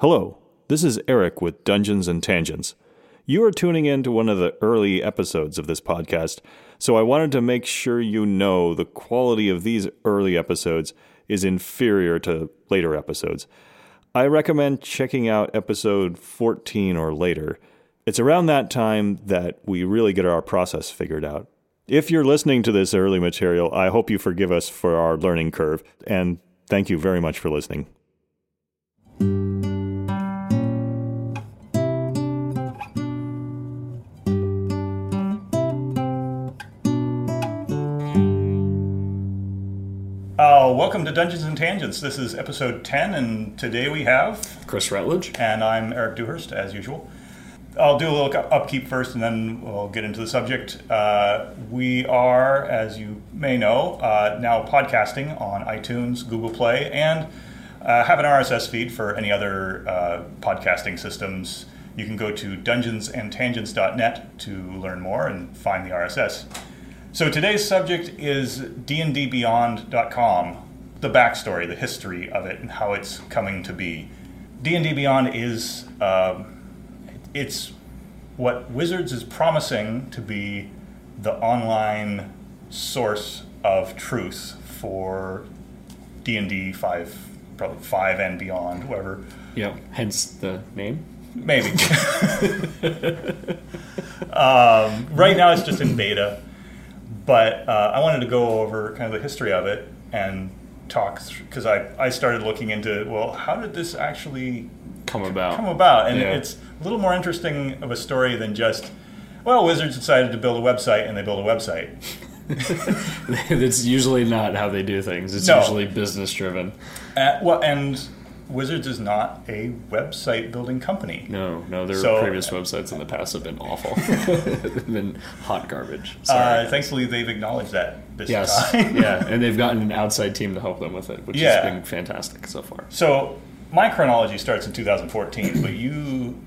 Hello, this is Eric with Dungeons and Tangents. You are tuning in to one of the early episodes of this podcast, so I wanted to make sure you know the quality of these early episodes is inferior to later episodes. I recommend checking out episode 14 or later. It's around that time that we really get our process figured out. If you're listening to this early material, I hope you forgive us for our learning curve, and thank you very much for listening. Welcome to Dungeons and Tangents. This is episode 10, and today we have. Chris Rutledge. And I'm Eric Dewhurst, as usual. I'll do a little upkeep first, and then we'll get into the subject. Uh, we are, as you may know, uh, now podcasting on iTunes, Google Play, and uh, have an RSS feed for any other uh, podcasting systems. You can go to dungeonsandtangents.net to learn more and find the RSS. So today's subject is dndbeyond.com, the backstory, the history of it, and how it's coming to be. D&D Beyond is um, it's what Wizards is promising to be the online source of truth for D&D 5 probably 5 and beyond, whatever. Yeah, hence the name. Maybe. um, right now it's just in beta but uh, I wanted to go over kind of the history of it and talk because I, I started looking into well how did this actually come about. come about? And yeah. it's a little more interesting of a story than just well wizards decided to build a website and they built a website. It's usually not how they do things. It's no. usually business driven uh, well and Wizards is not a website building company. No, no, their so, previous websites in the past have been awful. they've been hot garbage. Uh, thankfully, they've acknowledged that this yes. time. yeah, and they've gotten an outside team to help them with it, which yeah. has been fantastic so far. So, my chronology starts in 2014, but you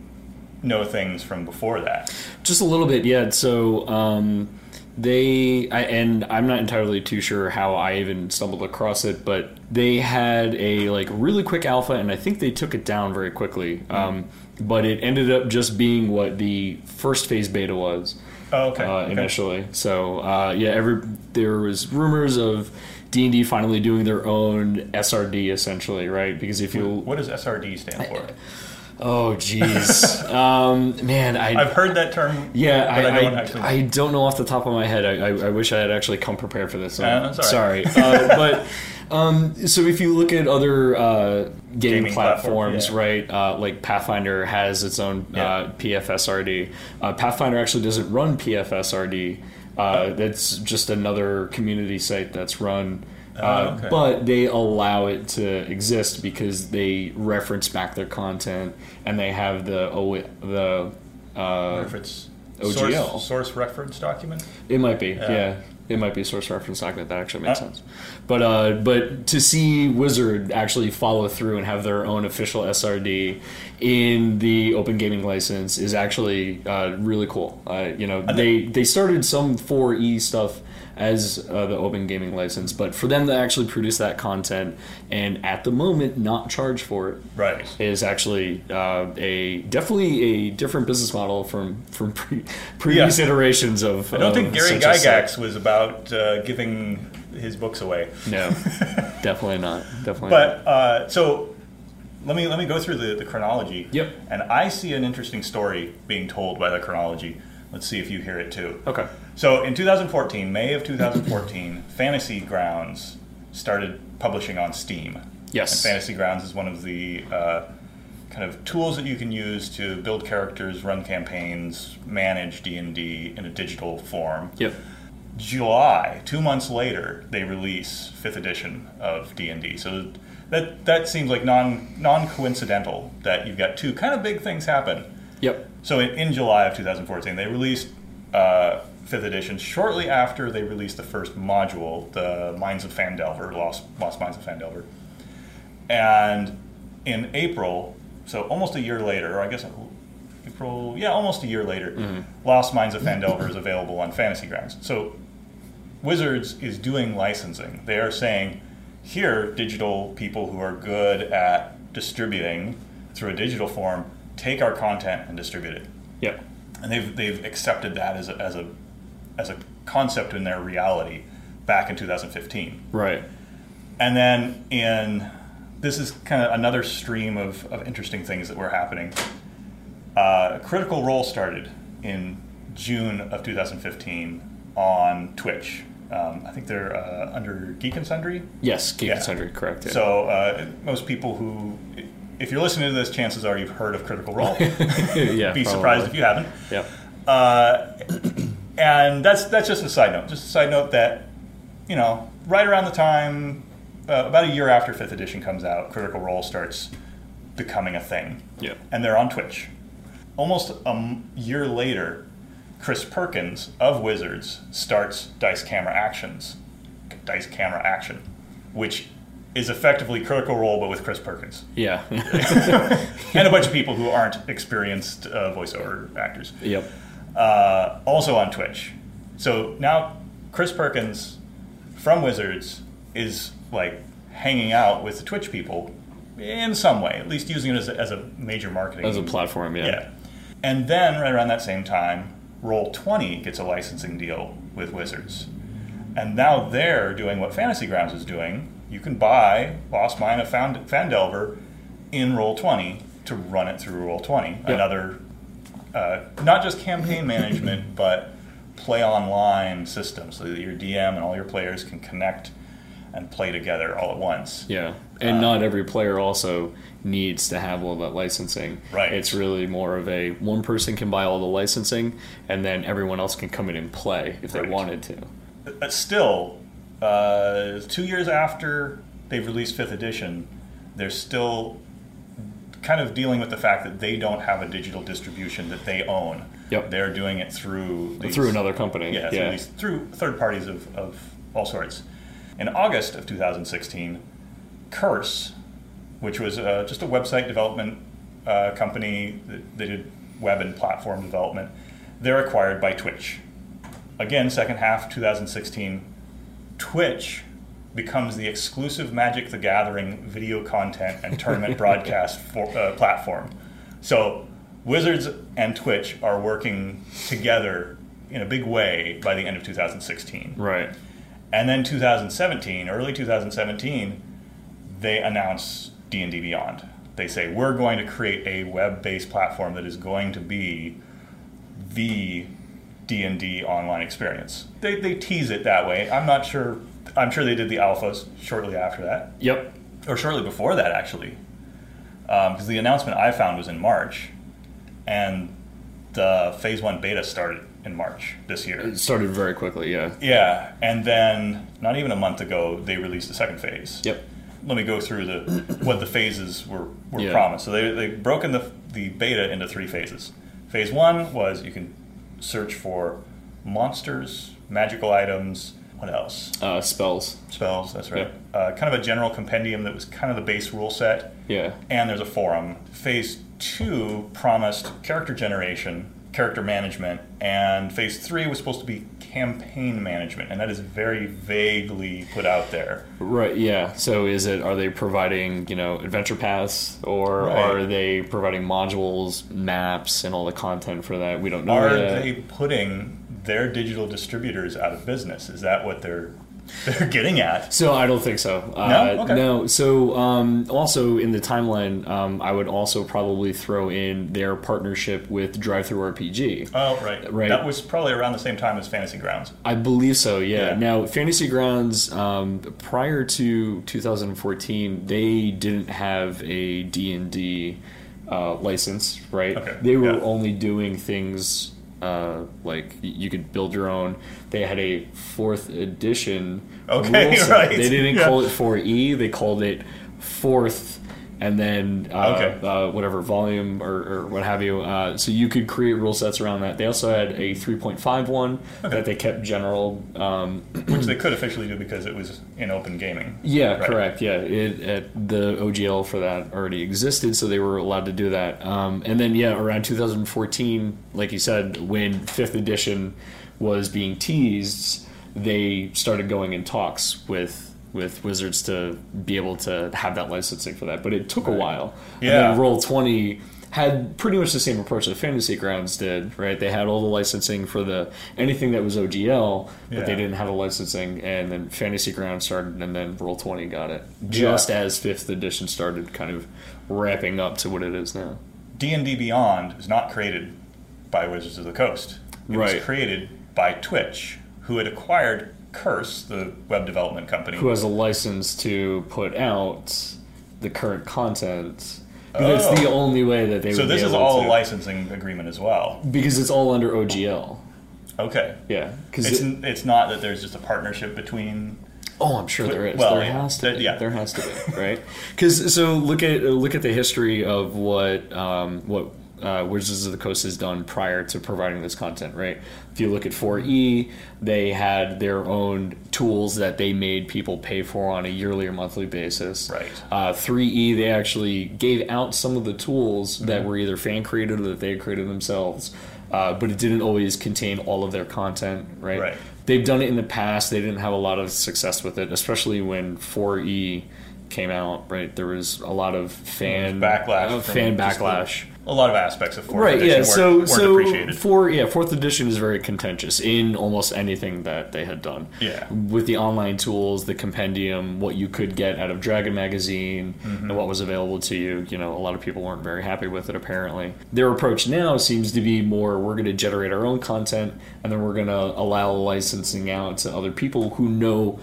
know things from before that. Just a little bit, yeah. So, um, they I, and I'm not entirely too sure how I even stumbled across it, but they had a like really quick alpha, and I think they took it down very quickly. Mm-hmm. Um, but it ended up just being what the first phase beta was. Oh, okay. Uh, initially, so uh, yeah, every there was rumors of D and D finally doing their own SRD essentially, right? Because if you what does SRD stand for? I, Oh, jeez, um, man, I, have heard that term. Yeah, I, I, don't I, I, don't know off the top of my head. I, I, wish I had actually come prepared for this. Uh, sorry, uh, but um, so if you look at other uh, gaming, gaming, platforms, platform, yeah. right, uh, like Pathfinder has its own uh, yeah. PFSRD. Uh, Pathfinder actually doesn't run PFSRD. That's just another community site that's run uh, okay. But they allow it to exist because they reference back their content and they have the the uh, if it's OGL source, source, reference document. It might be, yeah. yeah. It might be a source reference document. That actually makes uh, sense. But uh, but to see Wizard actually follow through and have their own official SRD in the Open Gaming license is actually uh, really cool. Uh, you know, they they started some 4E stuff as uh, the open gaming license, but for them to actually produce that content and at the moment not charge for it, right, is actually uh, a definitely a different business model from from pre- previous yeah. iterations of. I don't of think Gary Gygax was about uh, giving his books away. No, definitely not. Definitely. But uh, so let me let me go through the, the chronology. Yep. And I see an interesting story being told by the chronology. Let's see if you hear it too. Okay. So in 2014, May of 2014, Fantasy Grounds started publishing on Steam. Yes. And Fantasy Grounds is one of the uh, kind of tools that you can use to build characters, run campaigns, manage D&D in a digital form. Yep. July, two months later, they release fifth edition of D&D. So that that seems like non non coincidental that you've got two kind of big things happen. Yep. So in, in July of 2014, they released uh, fifth edition. Shortly after they released the first module, the Mines of Phandelver, Lost Lost Mines of Phandelver, and in April, so almost a year later, or I guess April, yeah, almost a year later, mm-hmm. Lost Mines of Phandelver is available on Fantasy Grounds. So Wizards is doing licensing. They are saying, here, digital people who are good at distributing through a digital form, take our content and distribute it. Yep. And they've they've accepted that as a, as a as a concept in their reality back in 2015. Right. And then in this is kind of another stream of, of interesting things that were happening. Uh, Critical Role started in June of 2015 on Twitch. Um, I think they're uh, under Geek and Sundry. Yes, Geek Yeah. and Sundry, correct. yeah. So uh, most people who, if you're listening to this, chances are you've heard of Critical Role. yeah, Be probably. surprised if you haven't. Yep. Uh, and that's that's just a side note. Just a side note that you know, right around the time, uh, about a year after Fifth Edition comes out, Critical Role starts becoming a thing, Yep. and they're on Twitch. Almost a m- year later, Chris Perkins of Wizards starts Dice Camera Actions, Dice Camera Action, which is effectively Critical Role but with Chris Perkins Yeah. and a bunch of people who aren't experienced uh, voiceover actors yep. Uh, also on Twitch. So now Chris Perkins from Wizards is like hanging out with the Twitch people in some way, at least using it as a, as a major marketing As a platform, yeah. yeah. And then right around that same time, Roll Twenty gets a licensing deal with Wizards, and now they're doing what Fantasy Grounds is doing. You can buy Lost Mine of Fan- Phandelver in Roll Twenty to run it through Roll Twenty. Another, uh, not just campaign management, but play online system, so that your DM and all your players can connect and play together all at once. Yeah, and not every player also needs to have all that licensing. Right. It's really more of a one person can buy all the licensing, and then everyone else can come in and play if they wanted to. But still, uh, two years after they've released fifth edition, they're still kind of dealing with the fact that they don't have a digital distribution that they own. Yep. They're doing it through these, Through another company. yeah, through, yeah. these, through third parties of, of all sorts. In August of 2016, Curse, which was uh, just a website development uh, company that they did web and platform development, they're acquired by Twitch. Again, second half 2016, Twitch becomes the exclusive Magic the Gathering video content and tournament broadcast for, uh, platform. So Wizards and Twitch are working together in a big way by the end of 2016. Right. And then 2017, early 2017, they announce D&D Beyond. They say we're going to create a web-based platform that is going to be the D&D online experience. They, they tease it that way. I'm not sure. I'm sure they did the alphas shortly after that, Yep. or shortly before that, actually, um, because the announcement I found was in March, and the phase one beta started in March this year. It started very quickly. Yeah. Yeah, and then not even a month ago, they released the second phase. Yep. Let me go through the what the phases were, were Yeah. promised. So they they've broken the the beta into three phases. Phase one was you can search for monsters, magical items. What else? Uh, spells. Spells. That's right. Uh, kind of a general compendium that was kind of the base rule set Yeah. and there's a forum. Phase two promised character generation, character management, and phase three was supposed to be campaign management, and that is very vaguely put out there. Right. Yeah. So is it? Are they providing you know adventure paths, or Right. are they providing modules, maps, and all the content for that? We don't know Are yet. they putting their digital distributors out of business? Is that what they're they're getting at? So I don't think so. Uh, Okay. No. So um, also in the timeline, um, I would also probably throw in their partnership with Drive Through RPG. Oh, right. Right. That was probably around the same time as Fantasy Grounds. I believe so. Yeah. Yeah. Now, Fantasy Grounds, um, prior to 2014, they didn't have a D and D uh, license, right? Okay, They were yeah. only doing things uh, like you could build your own. They had a fourth edition. Okay, right, They didn't yeah. call it 4E. They called it fourth. And then uh, Okay. uh, whatever volume or, or what have you, uh, so you could create rule sets around that. They also had a 3.5 one that they kept general. Um, Which they could officially do because it was in open gaming. yeah, Right. correct. Yeah, it, it, the OGL for that already existed, so they were allowed to do that. Um, and then, yeah, around 2014, like you said, when fifth edition was being teased, they started going in talks with with Wizards to be able to have that licensing for that, but it took a while. Yeah. And then Roll Twenty had pretty much the same approach that Fantasy Grounds did, right? They had all the licensing for the anything that was OGL, but Yeah. they didn't have the licensing, and then Fantasy Grounds started, and then Roll Twenty got it just Yeah. as Fifth Edition started, kind of ramping up to what it is now. D&D Beyond is not created by Wizards of the Coast. It Right. was created by Twitch, who had acquired Curse, the web development company. Who has a license to put out the current content? Because That's the Oh. only way that they so this is all to, a licensing agreement as well. because it's all under OGL. Okay. Yeah, because It's, it's not that there's just a partnership between Oh, I'm sure there is. Well, there yeah. has to be. yeah. There has to be, right? Because so look at look at the history of what um, what uh, Wizards of the Coast has done prior to providing this content, right? If you look at 4E, they had their own tools that they made people pay for on a yearly or monthly basis. Right. Uh, 3E, they actually gave out some of the tools Mm-hmm. that were either fan created or that they had created themselves, uh, but it didn't always contain all of their content, right? Right. They've done it in the past. They didn't have a lot of success with it, especially when 4E came out. Right, there was a lot of fan backlash uh, fan backlash. A lot of aspects of fourth Right, edition yeah. weren't, So, weren't so appreciated. four, yeah, fourth edition is very contentious in almost anything that they had done. Yeah. with the online tools, the compendium, what you could get out of Dragon Magazine, Mm-hmm. and what was available to you. You know, a lot of people weren't very happy with it. Apparently, their approach now seems to be more: we're going to generate our own content, and then we're going to allow licensing out to other people who know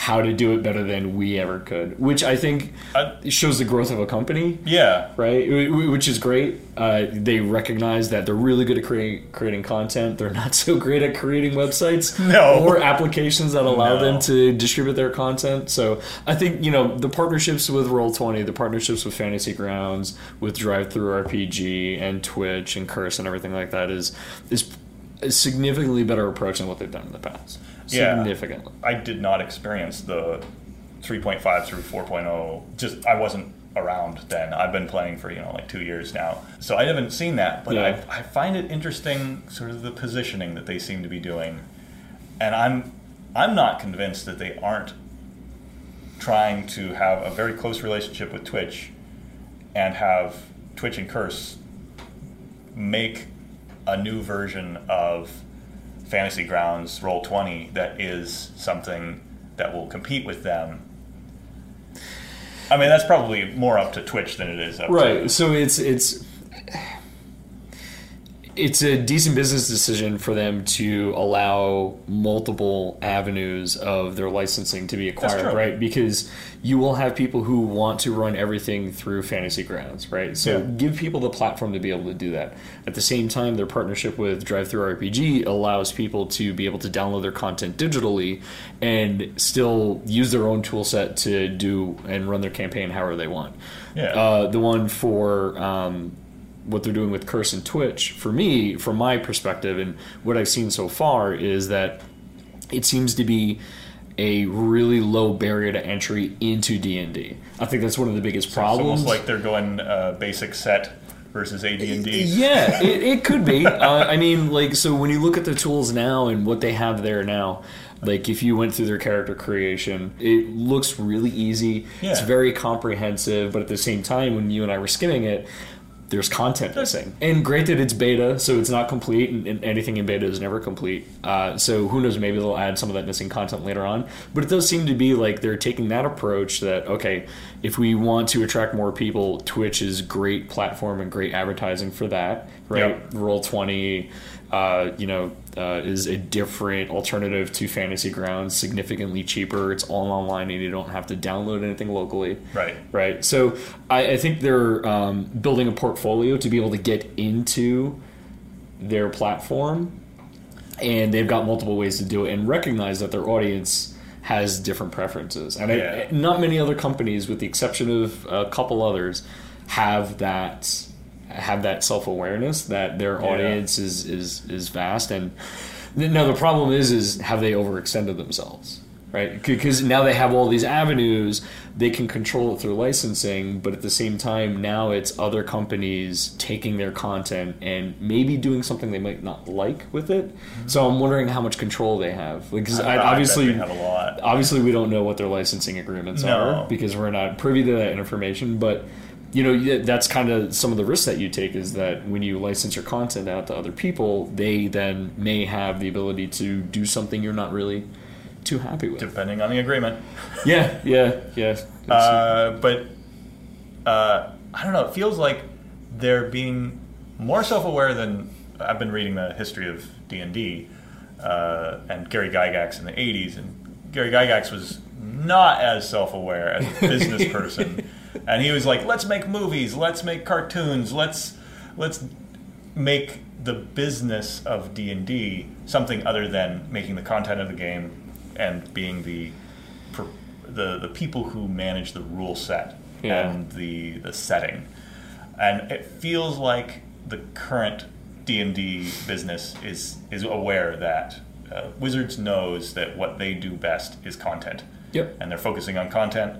how to do it better than we ever could. Which I think I- shows the growth of a company yeah. right? Wh- wh- Which is great. Uh, they recognize that they're really good at create, creating content. They're not so great at creating websites No. or applications that allow No. them to distribute their content. So I think you know the partnerships with Roll Twenty, the partnerships with Fantasy Grounds, with Drive Through RPG and Twitch and Curse and everything like that is is a significantly better approach than what they've done in the past. Yeah. I did not experience the 3.5 through 4.0. Just I wasn't around then. I've been playing for you know like two years now, so I haven't seen that. But Yeah. I, I find it interesting, sort of the positioning that they seem to be doing, and I'm I'm not convinced that they aren't trying to have a very close relationship with Twitch, and have Twitch and Curse make a new version of Fantasy Grounds Roll Twenty that is something that will compete with them. I mean, that's probably more up to Twitch than it is up right to so it's it's it's a decent business decision for them to allow multiple avenues of their licensing to be acquired right? Because you will have people who want to run everything through fantasy grounds right? So Yeah. give people the platform to be able to do that. At the same time their partnership with drive through rpg allows people to be able to download their content digitally and still use their own tool set to do and run their campaign however they want. Yeah. uh, the one for um, what they're doing with Curse and Twitch, for me, from my perspective, and what I've seen so far, is that it seems to be a really low barrier to entry into D and D. I think that's one of the biggest It's problems. almost like they're going uh, basic set versus AD&D. Yeah, it, it could be. Uh, I mean, like, so when you look at the tools now and what they have there now, like if you went through their character creation, it looks really easy. It's very comprehensive, but at the same time, when you and I were skimming it, there's content missing. And granted, it's beta, so it's not complete, and, and anything in beta is never complete. Uh, so who knows? Maybe they'll add some of that missing content later on. But it does seem to be like they're taking that approach that okay, if we want to attract more people, Twitch is great platform and great advertising for that. Right? Yep. Roll twenty. Uh, you know, uh, is a different alternative to Fantasy Grounds, significantly cheaper. It's all online, and you don't have to download anything locally Right. right? So I, I think they're um, building a portfolio to be able to get into their platform, and they've got multiple ways to do it, and recognize that their audience has different preferences. And Yeah. I, not many other companies, with the exception of a couple others, have that have that self awareness that their Yeah. audience is is is vast. And now the problem is is have they overextended themselves? right? Because now they have all these avenues, they can control it through licensing, but at the same time, now it's other companies taking their content and maybe doing something they might not like with it. Mm-hmm. So I'm wondering how much control they have. Because bet obviously, have a lot. obviously, we don't know what their licensing agreements No. are because we're not privy to that information, but. You know, that's kind of some of the risks that you take is that when you license your content out to other people, they then may have the ability to do something you're not really too happy with. Depending on the agreement. Yeah, yeah, yeah. Uh, but uh, I don't know. It feels like they're being more self-aware than I've been reading the history of D and D uh, and Gary Gygax in the '80s, and Gary Gygax was not as self-aware as a business person, and he was like, "Let's make movies, let's make cartoons, let's let's make the business of D and D something other than making the content of the game and being the the the people who manage the rule set Yeah. and the the setting, and it feels like the current D and D business is is aware that uh, Wizards knows that what they do best is content, Yep. and they're focusing on content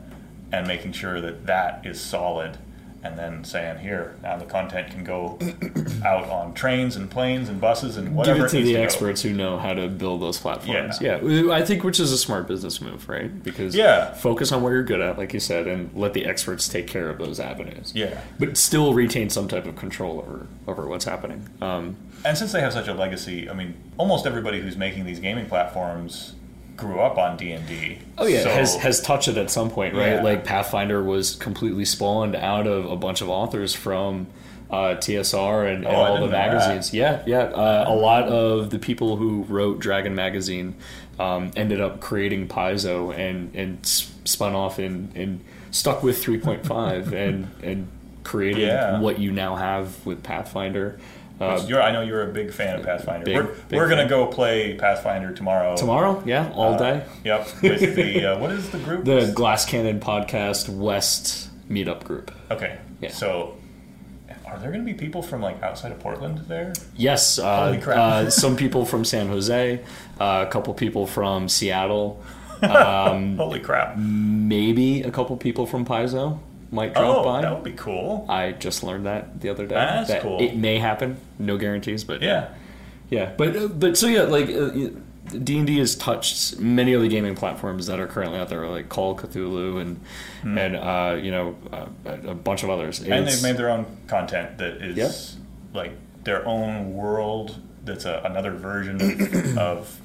and making sure that that is solid. And then saying, here, now the content can go out on trains and planes and buses and Give whatever it to needs the go. experts who know how to build those platforms. Yeah. Yeah. I think which is a smart business move, right? Because Yeah. focus on what you're good at, like you said, and let the experts take care of those avenues. Yeah. But still retain some type of control over over what's happening. Um, And since they have such a legacy, I mean, almost everybody who's making these gaming platforms grew up on D and D. Oh yeah, has has touched it at some point, right? Yeah. Like Pathfinder was completely spawned out of a bunch of authors from uh, TSR and, and Oh, I all the didn't that. magazines. Yeah, yeah. Uh, a lot of the people who wrote Dragon magazine um, ended up creating Paizo and and spun off and and stuck with 3.5 and and created Yeah. what you now have with Pathfinder. Uh, You're, I know you're a big fan of Pathfinder. Big- we're big we're gonna go play Pathfinder tomorrow. tomorrow, yeah, all Uh, day. Yep. With the uh, what is the group? The Glass Cannon Podcast West meetup group. okay. Yeah. So, are there gonna be people from like outside of Portland there? Yes, uh, Holy crap. uh, some people from San Jose, uh, a couple people from Seattle, um, Holy crap! maybe a couple people from Paizo might drop Oh, by. that would be cool. I just learned that the other day. That's that cool. It may happen. No guarantees, but Yeah. yeah. But uh, but so yeah, like D and D has touched many of the gaming platforms that are currently out there, like Call of Cthulhu and and uh, you know uh, a a bunch of others. Hmm. And they've made their own content that is Yeah. like their own world. That's a, another version of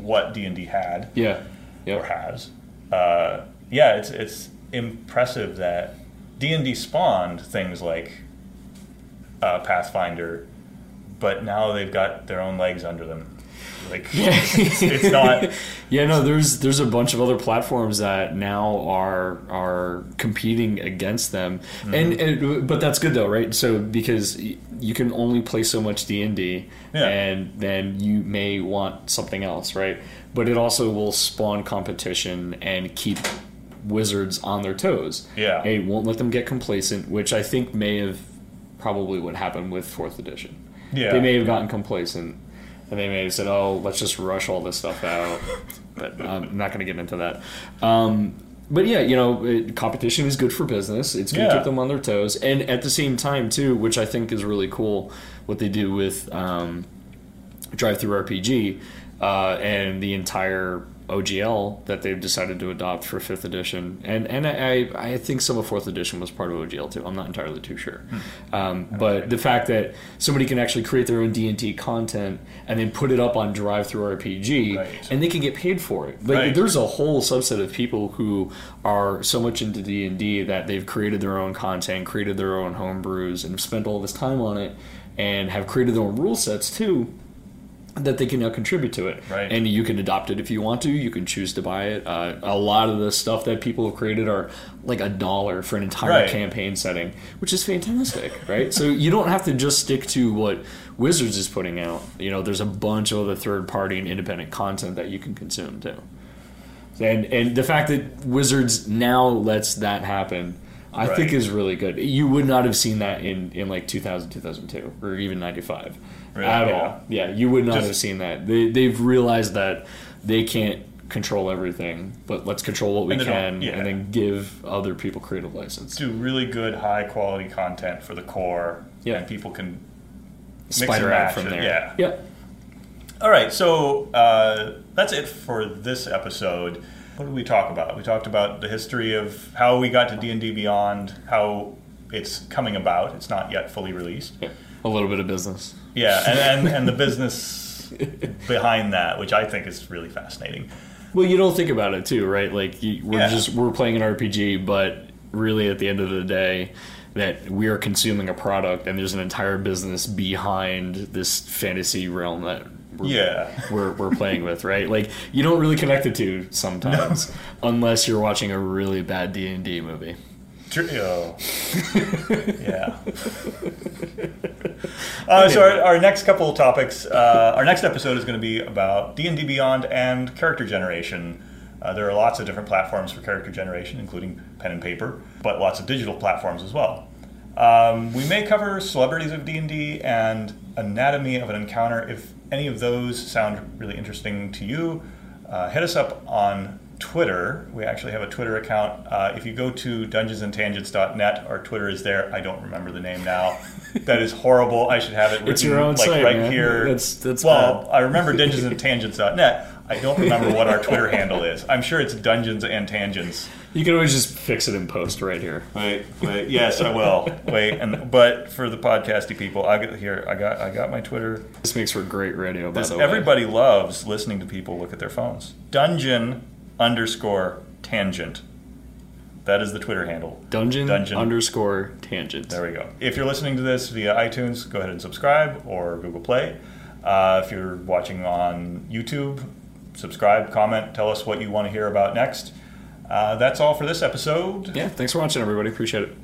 what D and D had. yeah or has. Uh, yeah, it's it's impressive that D and D spawned things like uh, Pathfinder, but now they've got their own legs under them. Like it's, it's not. Yeah, no, there's there's a bunch of other platforms that now are are competing against them, Mm-hmm. and, and but that's good though, right? So because you can only play so much D and D, Yeah. and then you may want something else, right? But it also will spawn competition and keep wizards on their toes. Yeah. it won't let them get complacent, which I think may have probably what happened with fourth edition. Yeah. they may have gotten complacent. And they may have said, "Oh, let's just rush all this stuff out," but I'm not going to get into that. Um, but yeah, you know, it, competition is good for business. It's going to Yeah. keep them on their toes, and at the same time, too, which I think is really cool, what they do with um, Drive Through RPG uh, and the entire OGL that they've decided to adopt for fifth edition, and and I I think some of fourth edition was part of OGL too. I'm not entirely too sure, um, but the fact that somebody can actually create their own D and D content and then put it up on Drive Through RPG, Right. and they can get paid for it. Like Right. there's a whole subset of people who are so much into D and D that they've created their own content, created their own homebrews, and have spent all this time on it, and have created their own rule sets too that they can now contribute to it. Right. And you can adopt it if you want to. You can choose to buy it. Uh, a lot of the stuff that people have created are like a dollar for an entire Right. campaign setting, which is fantastic, right? so you don't have to just stick to what Wizards is putting out. You know, there's a bunch of other third party and independent content that you can consume too. And and the fact that Wizards now lets that happen. I think is really good. You would not have seen that in, in like 2000, 2002, or even 95 Really? at Yeah. all. Yeah, you would not Just- have seen that. They, they've realized that they can't control everything, but let's control what we can, yeah. and then give other people creative license. Do really good, high quality content for the core, Yeah. and people can. Spider and out match from it, there. yeah. Yeah. All right, so uh, that's it for this episode. What did we talk about? We talked about the history of how we got to D and D Beyond, how it's coming about. It's not yet fully released. yeah. A little bit of business. Yeah, and, and, and the business behind that, which I think is really fascinating. Well, you don't think about it too, right? Like you, we're Yeah. just we're playing an RPG, but really at the end of the day, that we are consuming a product, and there's an entire business behind this fantasy realm that we're, Yeah. we're, we're playing with, right? Like you don't really connect the two sometimes, unless you're watching a really bad D and D movie. Oh. yeah. Uh, so our, our next couple of topics, uh, our next episode is going to be about D and D Beyond and character generation. Uh, there are lots of different platforms for character generation, including pen and paper, but lots of digital platforms as well. Um, we may cover celebrities of D and D and anatomy of an encounter. If any of those sound really interesting to you, uh, hit us up on Twitter. We actually have a Twitter account. Uh, if you go to dungeonsandtangents.net, our Twitter is there. I don't remember the name now. that is horrible. I should have it written It's your own like site, right man. here. That's- that's well, bad. I remember dungeonsandtangents.net. I don't remember what our Twitter handle is. I'm sure it's Dungeons and Tangents. You can always just fix it in post right here. Wait, wait. Yes, I will. Wait, and but for the podcasty people, I got here. I got I got my Twitter. This makes for great radio. By This, the way. everybody loves listening to people look at their phones. Dungeon underscore tangent. That is the Twitter handle. dungeon, Dungeon. underscore tangent. There we go. If you're listening to this via iTunes, go ahead and subscribe or Google Play. Uh, if you're watching on YouTube, subscribe, comment, tell us what you want to hear about next. Uh, that's all for this episode. Yeah, thanks for watching, everybody. Appreciate it.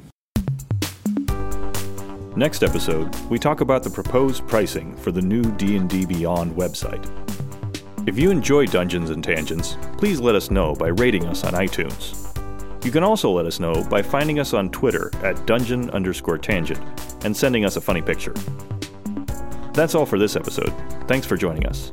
Next episode, we talk about the proposed pricing for the new D&D Beyond website. If you enjoy Dungeons and Tangents, please let us know by rating us on iTunes. You can also let us know by finding us on Twitter at dungeon underscore tangent and sending us a funny picture. That's all for this episode. Thanks for joining us.